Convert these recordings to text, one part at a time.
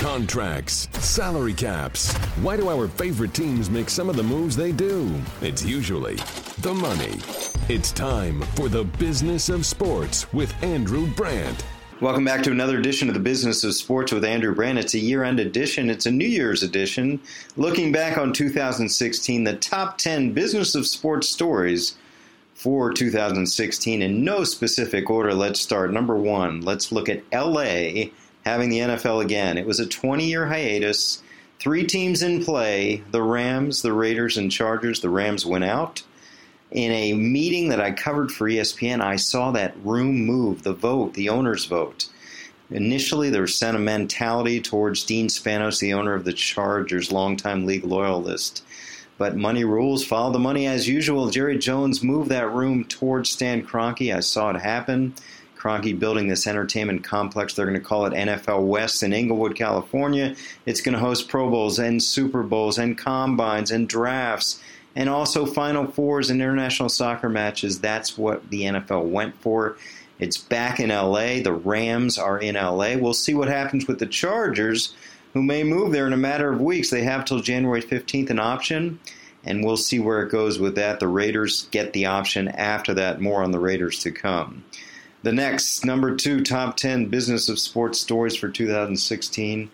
Contracts, salary caps. Why do our favorite teams make some of the moves they do? It's usually the money. It's time for the business of sports with Andrew Brandt. Welcome back to another edition of the Business of Sports with Andrew Brandt. It's a year end edition, it's a New Year's edition. Looking back on 2016, the top 10 business of sports stories for 2016 in no specific order. Let's start. Number one, let's look at LA having the NFL again. It was a 20 year hiatus, three teams in play the Rams, the Raiders, and Chargers. The Rams went out in a meeting that I covered for ESPN, I saw that room move, the vote, the owner's vote. Initially, there was sentimentality towards Dean Spanos, the owner of the Chargers, longtime league loyalist. But money rules, follow the money as usual. Jerry Jones moved that room towards Stan Kroenke. I saw it happen. Kroenke building this entertainment complex. They're going to call it NFL West in Inglewood, California. It's going to host Pro Bowls and Super Bowls and combines and drafts and also Final Fours and international soccer matches. That's what the NFL went for. It's back in LA. The Rams are in LA. We'll see what happens with the Chargers, who may move there in a matter of weeks. They have till January 15th an option, and we'll see where it goes with that. The Raiders get the option after that. More on the Raiders to come. The next, number two, top 10 business of sports stories for 2016.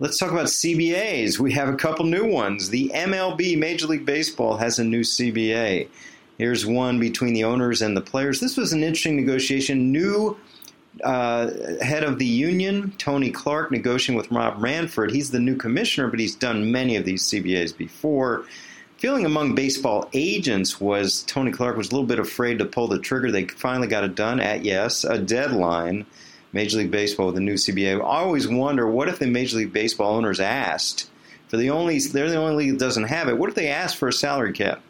Let's talk about CBAs. We have a couple new ones. The MLB, Major League Baseball, has a new CBA. Here's one between the owners and the players. This was an interesting negotiation. New uh, head of the union, Tony Clark, negotiating with Rob Manfred. He's the new commissioner, but he's done many of these CBAs before. Feeling among baseball agents was Tony Clark was a little bit afraid to pull the trigger. They finally got it done at, yes, a deadline. Major League Baseball with the new CBA. I always wonder what if the Major League Baseball owners asked for the only they're the only league that doesn't have it. What if they asked for a salary cap?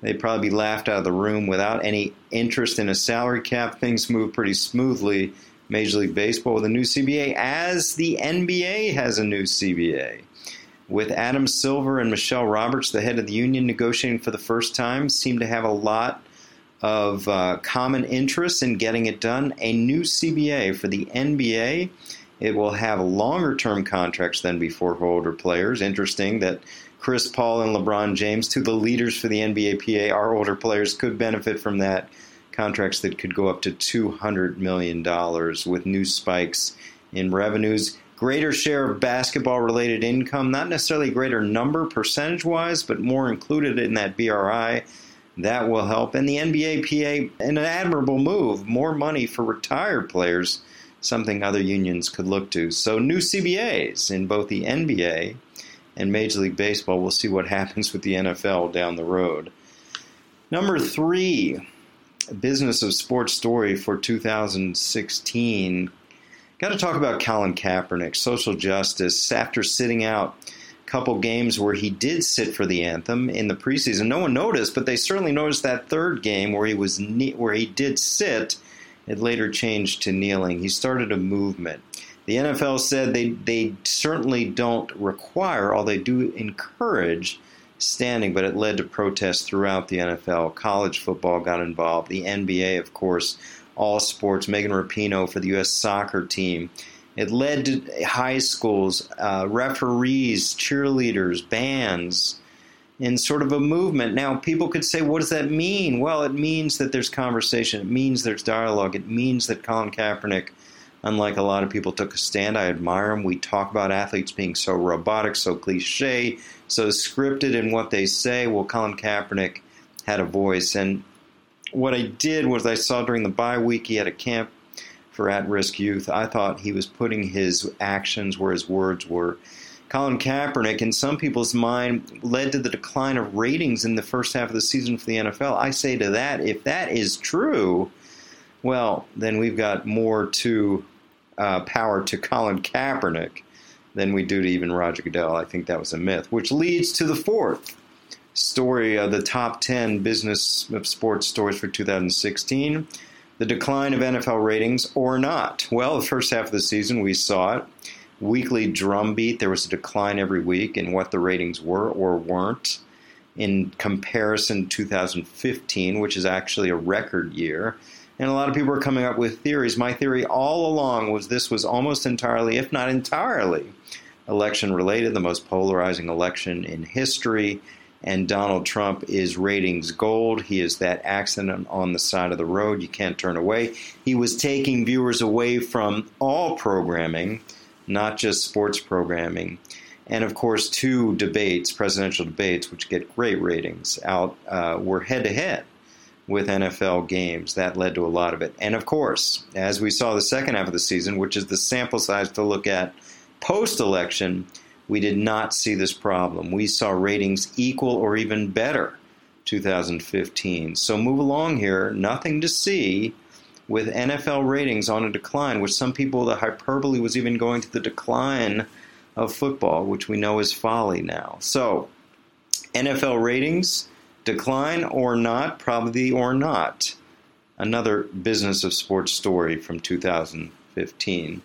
They'd probably be laughed out of the room without any interest in a salary cap. Things move pretty smoothly. Major League Baseball with a new CBA, as the NBA has a new CBA. With Adam Silver and Michele Roberts, the head of the union, negotiating for the first time, seem to have a lot of uh, common interests in getting it done. A new CBA for the NBA. It will have longer term contracts than before for older players. Interesting that Chris Paul and LeBron James, two of the leaders for the NBA PA, are older players, could benefit from that. Contracts that could go up to $200 million with new spikes in revenues. Greater share of basketball related income, not necessarily greater number percentage wise, but more included in that BRI that will help. And the NBA PA, an admirable move, more money for retired players, something other unions could look to. So, new CBAs in both the NBA and Major League Baseball. We'll see what happens with the NFL down the road. Number three, business of sports story for 2016. Got to talk about Colin Kaepernick, social justice. After sitting out a couple games where he did sit for the anthem in the preseason. No one noticed, but they certainly noticed that third game where he was where he did sit. It later changed to kneeling. He started a movement. The NFL said they they certainly don't require, all they do encourage standing, but it led to protests throughout the NFL. College football got involved. The NBA, of course, all sports. Megan Rapinoe for the U.S. soccer team it led to high schools, uh, referees, cheerleaders, bands, in sort of a movement. Now, people could say, what does that mean? Well, it means that there's conversation. It means there's dialogue. It means that Colin Kaepernick, unlike a lot of people, took a stand. I admire him. We talk about athletes being so robotic, so cliche, so scripted in what they say. Well, Colin Kaepernick had a voice. And what I did was I saw during the bye week he had a camp for at risk youth. I thought he was putting his actions where his words were. Colin Kaepernick, in some people's mind, led to the decline of ratings in the first half of the season for the NFL. I say to that, if that is true, well, then we've got more to uh, power to Colin Kaepernick than we do to even Roger Goodell. I think that was a myth, which leads to the fourth story of the top 10 business of sports stories for 2016 the decline of NFL ratings or not? Well, the first half of the season we saw it. Weekly drumbeat, there was a decline every week in what the ratings were or weren't. In comparison 2015, which is actually a record year, and a lot of people are coming up with theories. My theory all along was this was almost entirely, if not entirely, election related, the most polarizing election in history. And Donald Trump is ratings gold. He is that accident on the side of the road you can't turn away. He was taking viewers away from all programming, not just sports programming. And of course, two debates, presidential debates, which get great ratings out, uh, were head to head with NFL games. That led to a lot of it. And of course, as we saw the second half of the season, which is the sample size to look at post election, we did not see this problem. We saw ratings equal or even better 2015. So move along here, nothing to see with NFL ratings on a decline, which some people, the hyperbole was even going to the decline of football, which we know is folly now. So, NFL ratings decline or not, probably or not. Another business of sports story from 2015.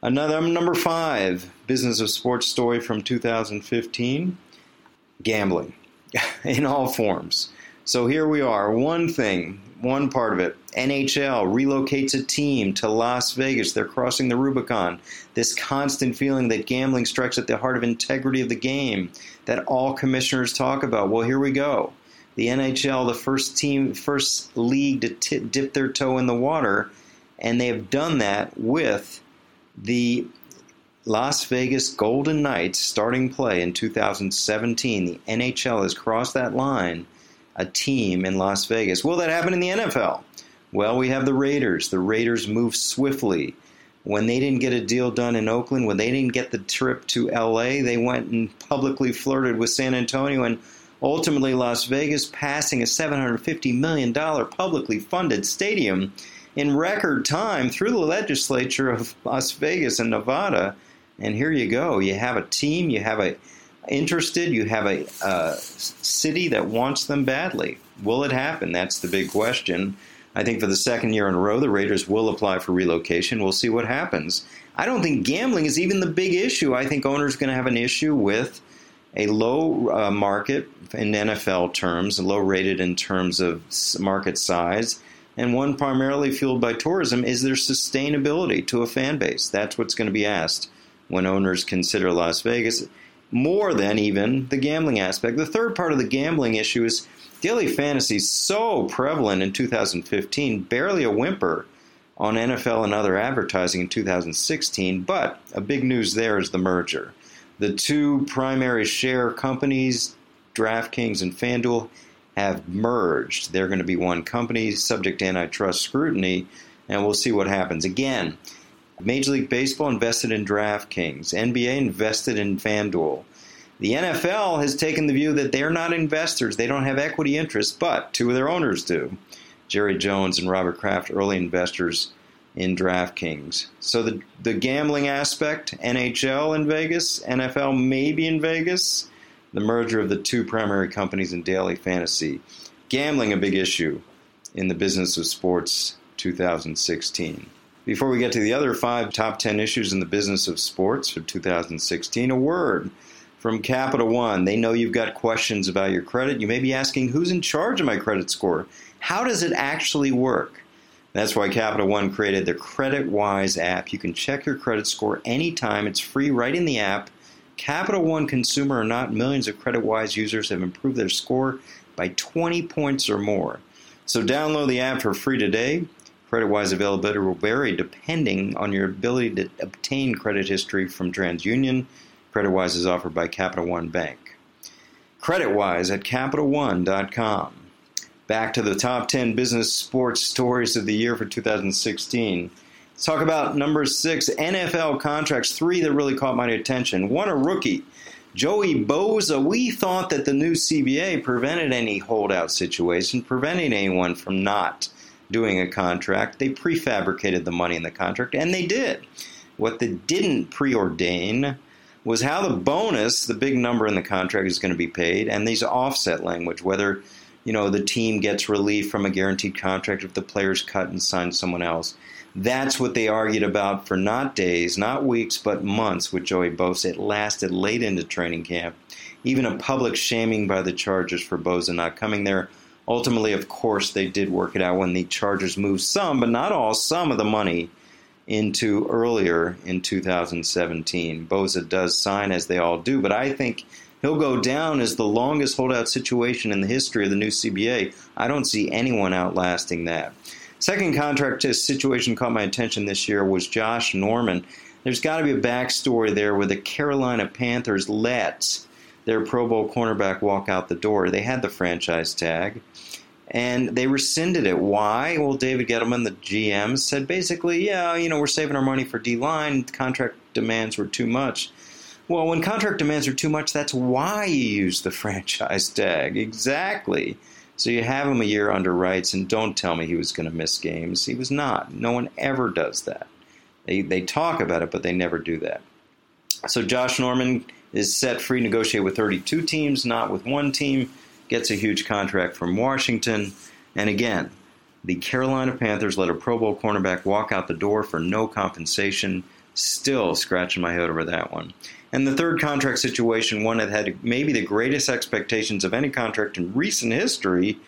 Another number five business of sports story from 2015 gambling in all forms. So here we are. One thing, one part of it NHL relocates a team to Las Vegas. They're crossing the Rubicon. This constant feeling that gambling strikes at the heart of integrity of the game that all commissioners talk about. Well, here we go. The NHL, the first team, first league to t- dip their toe in the water, and they have done that with the Las Vegas Golden Knights starting play in 2017. The NHL has crossed that line a team in Las Vegas. Will that happen in the NFL? Well, we have the Raiders. The Raiders move swiftly. When they didn't get a deal done in Oakland, when they didn't get the trip to LA, they went and publicly flirted with San Antonio and ultimately Las Vegas, passing a $750 million publicly funded stadium in record time through the legislature of Las Vegas and Nevada. And here you go. You have a team, you have a interested, you have a, a city that wants them badly. Will it happen? That's the big question. I think for the second year in a row, the Raiders will apply for relocation. We'll see what happens. I don't think gambling is even the big issue. I think owners are going to have an issue with a low uh, market in NFL terms, low rated in terms of market size, and one primarily fueled by tourism. Is there sustainability to a fan base? That's what's going to be asked when owners consider Las Vegas more than even the gambling aspect. The third part of the gambling issue is daily fantasy so prevalent in 2015, barely a whimper on NFL and other advertising in 2016, but a big news there is the merger. The two primary share companies, DraftKings and FanDuel, have merged. They're going to be one company subject to antitrust scrutiny, and we'll see what happens. Again, Major League Baseball invested in DraftKings. NBA invested in FanDuel. The NFL has taken the view that they're not investors. They don't have equity interests, but two of their owners do. Jerry Jones and Robert Kraft, early investors in DraftKings. So the, the gambling aspect, NHL in Vegas, NFL maybe in Vegas, the merger of the two primary companies in daily fantasy. Gambling a big issue in the business of sports 2016. Before we get to the other five top 10 issues in the business of sports for 2016, a word from Capital One. They know you've got questions about your credit. You may be asking, who's in charge of my credit score? How does it actually work? That's why Capital One created the CreditWise app. You can check your credit score anytime. It's free right in the app. Capital One consumer or not, millions of CreditWise users have improved their score by 20 points or more. So download the app for free today. CreditWise availability will vary depending on your ability to obtain credit history from TransUnion. CreditWise is offered by Capital One Bank. CreditWise at CapitalOne.com. Back to the top 10 business sports stories of the year for 2016. Let's talk about number six NFL contracts. Three that really caught my attention. One, a rookie. Joey Bosa, we thought that the new CBA prevented any holdout situation, preventing anyone from not doing a contract. They prefabricated the money in the contract, and they did. What they didn't preordain was how the bonus, the big number in the contract, is going to be paid, and these offset language, whether you know the team gets relief from a guaranteed contract if the player's cut and signs someone else. That's what they argued about for not days, not weeks, but months with Joey Bosa. It lasted late into training camp. Even a public shaming by the Chargers for Bosa not coming there Ultimately, of course, they did work it out when the Chargers moved some, but not all, some of the money into earlier in 2017. Bosa does sign as they all do, but I think he'll go down as the longest holdout situation in the history of the new CBA. I don't see anyone outlasting that. Second contract situation caught my attention this year was Josh Norman. There's got to be a backstory there where the Carolina Panthers let their Pro Bowl cornerback walk out the door. They had the franchise tag and they rescinded it. Why? Well, David Gettleman, the GM, said basically, yeah, you know, we're saving our money for D line. Contract demands were too much. Well, when contract demands are too much, that's why you use the franchise tag. Exactly. So you have him a year under rights, and don't tell me he was going to miss games. He was not. No one ever does that. They, they talk about it, but they never do that. So Josh Norman is set free to negotiate with 32 teams, not with one team gets a huge contract from Washington. And again, the Carolina Panthers let a Pro Bowl cornerback walk out the door for no compensation. Still scratching my head over that one. And the third contract situation, one that had maybe the greatest expectations of any contract in recent history.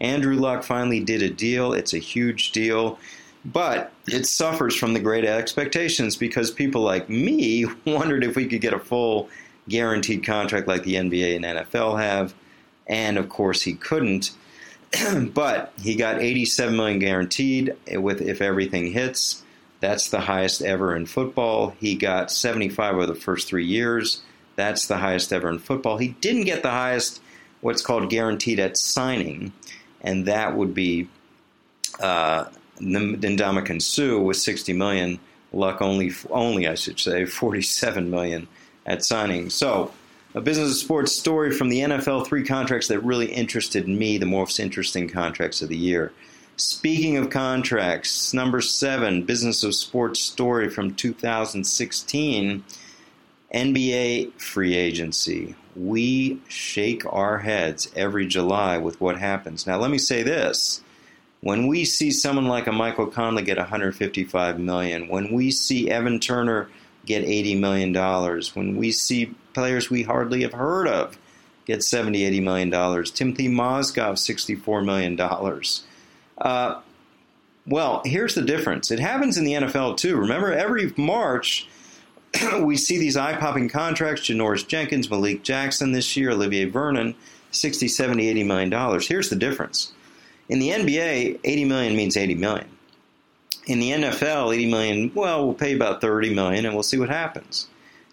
Andrew Luck finally did a deal. It's a huge deal. But it suffers from the great expectations because people like me wondered if we could get a full guaranteed contract like the NBA and NFL have and of course he couldn't. but he got 87 million guaranteed with if everything hits. That's the highest ever in football. He got 75 over the first three years. That's the highest ever in football. He didn't get the highest, what's called guaranteed at signing, and that would be uh, Ndamukong Suh with 60 million. Luck only, only I should say, 47 million at signing. So a business of sports story from the NFL, three contracts that really interested me, the most interesting contracts of the year. Speaking of contracts, number seven, business of sports story from 2016, NBA free agency. We shake our heads every July with what happens. Now, let me say this. When we see someone like a Michael Conley get 155 million, when we see Evan Turner get $80 million, when we see players we hardly have heard of get 70, 80 million dollars. Timothy Mozgov, 64 million dollars. Uh, well, here's the difference. It happens in the NFL too. Remember, every March we see these eye-popping contracts. Janoris Jenkins, Malik Jackson this year, Olivier Vernon, 60, 70, 80 million dollars. Here's the difference. In the NBA, 80 million means 80 million. In the NFL, 80 million, well, we'll pay about 30 million and we'll see what happens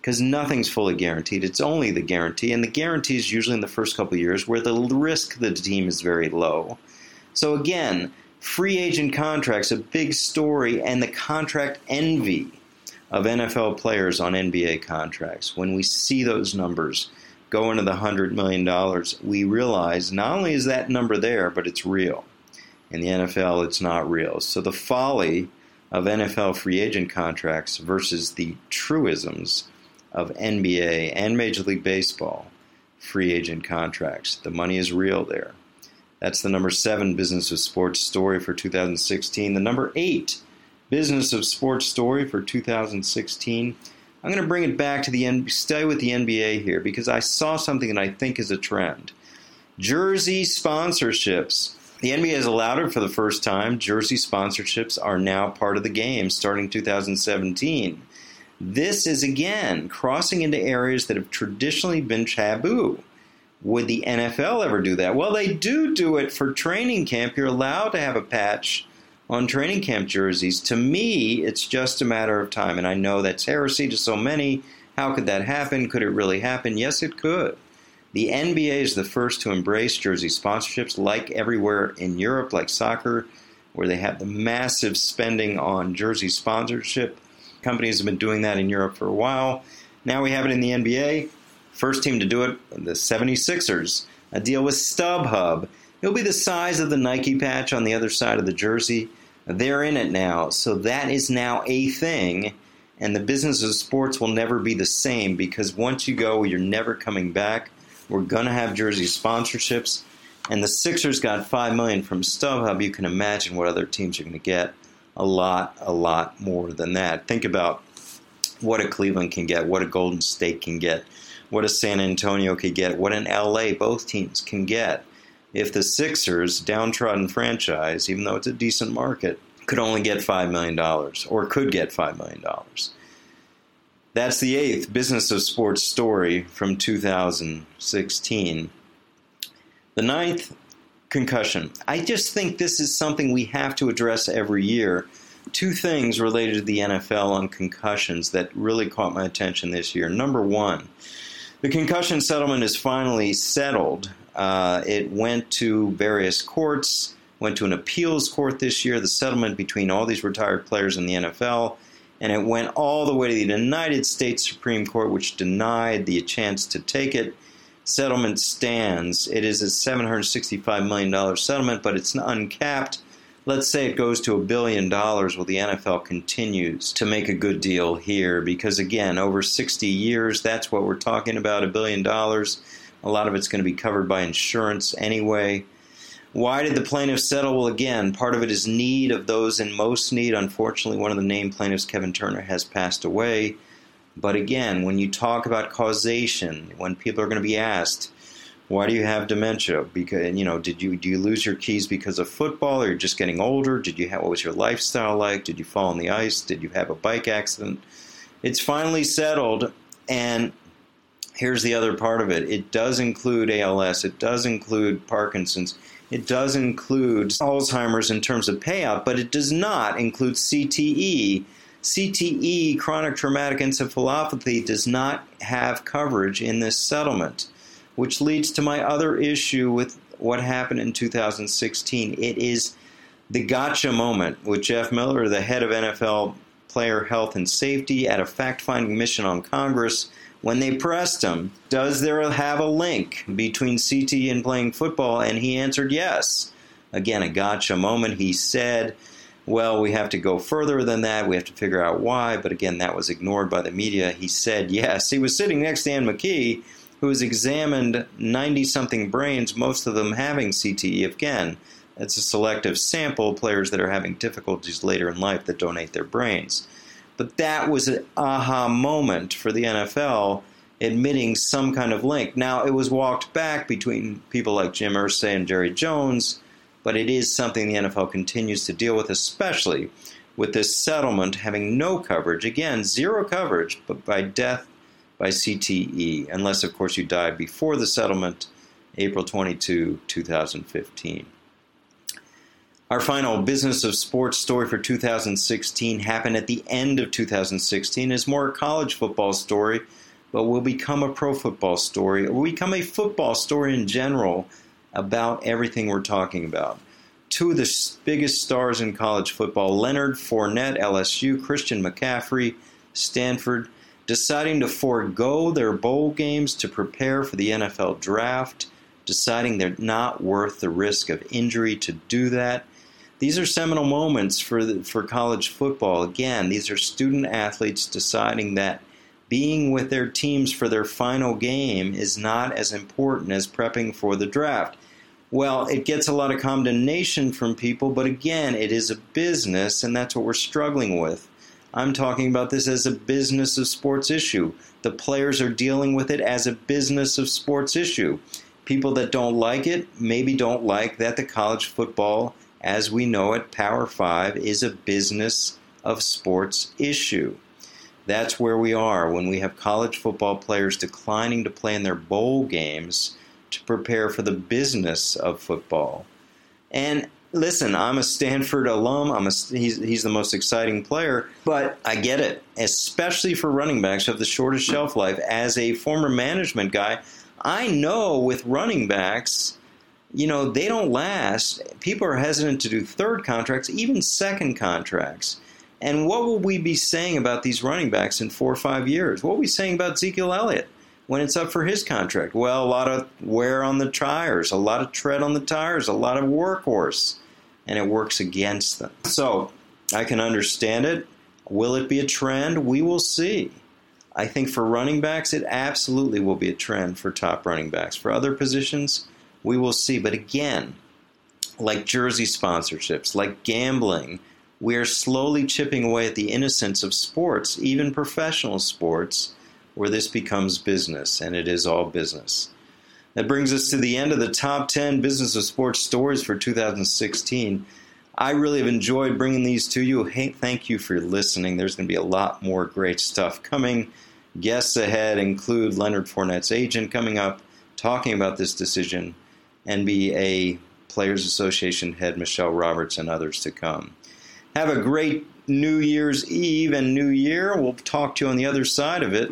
because nothing's fully guaranteed. It's only the guarantee, and the guarantee is usually in the first couple years where the risk the team is very low. So again, free agent contracts, a big story, and the contract envy of NFL players on NBA contracts. When we see those numbers go into the $100 million, we realize not only is that number there, but it's real. In the NFL, it's not real. So the folly of NFL free agent contracts versus the truisms of NBA and Major League Baseball free agent contracts. The money is real there. That's the number seven business of sports story for 2016. The number eight business of sports story for 2016. I'm going to bring it back to the stay with the NBA here because I saw something that I think is a trend. Jersey sponsorships. The NBA has allowed it for the first time. Jersey sponsorships are now part of the game starting 2017. This is again crossing into areas that have traditionally been taboo. Would the NFL ever do that? Well, they do do it for training camp. You're allowed to have a patch on training camp jerseys. To me, it's just a matter of time. And I know that's heresy to so many. How could that happen? Could it really happen? Yes, it could. The NBA is the first to embrace jersey sponsorships, like everywhere in Europe, like soccer, where they have the massive spending on jersey sponsorship companies have been doing that in Europe for a while. Now we have it in the NBA. First team to do it, the 76ers. A deal with StubHub. It'll be the size of the Nike patch on the other side of the jersey. They're in it now, so that is now a thing. And the business of sports will never be the same because once you go, you're never coming back. We're going to have jersey sponsorships. And the Sixers got 5 million from StubHub. You can imagine what other teams are going to get a lot, a lot more than that. Think about what a Cleveland can get, what a Golden State can get, what a San Antonio could get, what an LA both teams can get. if the Sixers, downtrodden franchise, even though it's a decent market, could only get $5 million or could get $5 million. That's the eighth Business of Sports story from 2016. The ninth, concussion. I just think this is something we have to address every year. Two things related to the NFL on concussions that really caught my attention this year. Number one, the concussion settlement is finally settled. Uh, it went to various courts, went to an appeals court this year, the settlement between all these retired players in the NFL and it went all the way to the United States Supreme Court, which denied the chance to take it. Settlement stands. It is a $765 million settlement, but it's uncapped. Let's say it goes to a billion dollars. Well, the NFL continues to make a good deal here because, again, over 60 years, that's what we're talking about a billion dollars. A lot of it's going to be covered by insurance anyway. Why did the plaintiffs settle? Well, again, part of it is need of those in most need. Unfortunately, one of the named plaintiffs, Kevin Turner, has passed away. But again, when you talk about causation, when people are going to be asked, why do you have dementia? Because you know, did you do you lose your keys because of football, or just getting older? Did you have what was your lifestyle like? Did you fall on the ice? Did you have a bike accident? It's finally settled, and here's the other part of it. It does include ALS. It does include Parkinson's. It does include Alzheimer's in terms of payout, but it does not include CTE. CTE, chronic traumatic encephalopathy, does not have coverage in this settlement, which leads to my other issue with what happened in 2016. It is the gotcha moment with Jeff Miller, the head of NFL player health and safety, at a fact finding mission on Congress when they pressed him, does there have a link between CT and playing football? And he answered yes. Again, a gotcha moment. He said, well, we have to go further than that. We have to figure out why. But again, that was ignored by the media. He said yes. He was sitting next to Ann McKee, who has examined 90 something brains, most of them having CTE. Again, it's a selective sample, players that are having difficulties later in life that donate their brains. But that was an aha moment for the NFL admitting some kind of link. Now, it was walked back between people like Jim Irsay and Jerry Jones, but it is something the NFL continues to deal with, especially with this settlement having no coverage. Again, zero coverage, but by death by CTE, unless, of course, you died before the settlement, April 22, 2015. Our final business of sports story for 2016 happened at the end of 2016. It's more a college football story, but will become a pro football story, or will become a football story in general about everything we're talking about. Two of the biggest stars in college football, Leonard Fournette, LSU, Christian McCaffrey, Stanford, deciding to forego their bowl games to prepare for the NFL draft, deciding they're not worth the risk of injury to do that these are seminal moments for the, for college football. Again, these are student athletes deciding that being with their teams for their final game is not as important as prepping for the draft. Well, it gets a lot of condemnation from people, but again, it is a business, and that's what we're struggling with. I'm talking about this as a business of sports issue. The players are dealing with it as a business of sports issue. People that don't like it maybe don't like that the college football as we know it, Power 5 is a business of sports issue. That's where we are when we have college football players declining to play in their bowl games to prepare for the business of football. And listen, I'm a Stanford alum. I'm a, he's, he's the most exciting player, but I get it, especially for running backs who have the shortest shelf life. As a former management guy, I know with running backs, you know, they don't last. People are hesitant to do third contracts, even second contracts. And what will we be saying about these running backs in four or five years? What will we saying about Ezekiel Elliott when it's up for his contract? Well, a lot of wear on the tires, a lot of tread on the tires, a lot of workhorse, and it works against them. So I can understand it. Will it be a trend? We will see. I think for running backs, it absolutely will be a trend for top running backs. For other positions, we will see. But again, like jersey sponsorships, like gambling, we are slowly chipping away at the innocence of sports, even professional sports, where this becomes business, and it is all business. That brings us to the end of the top 10 business of sports stories for 2016. I really have enjoyed bringing these to you. Hey, thank you for listening. There's going to be a lot more great stuff coming. Guests ahead include Leonard Fournette's agent coming up, talking about this decision, NBA Players Association head Michele Roberts, and others to come. Have a great New Year's Eve and New Year. We'll talk to you on the other side of it.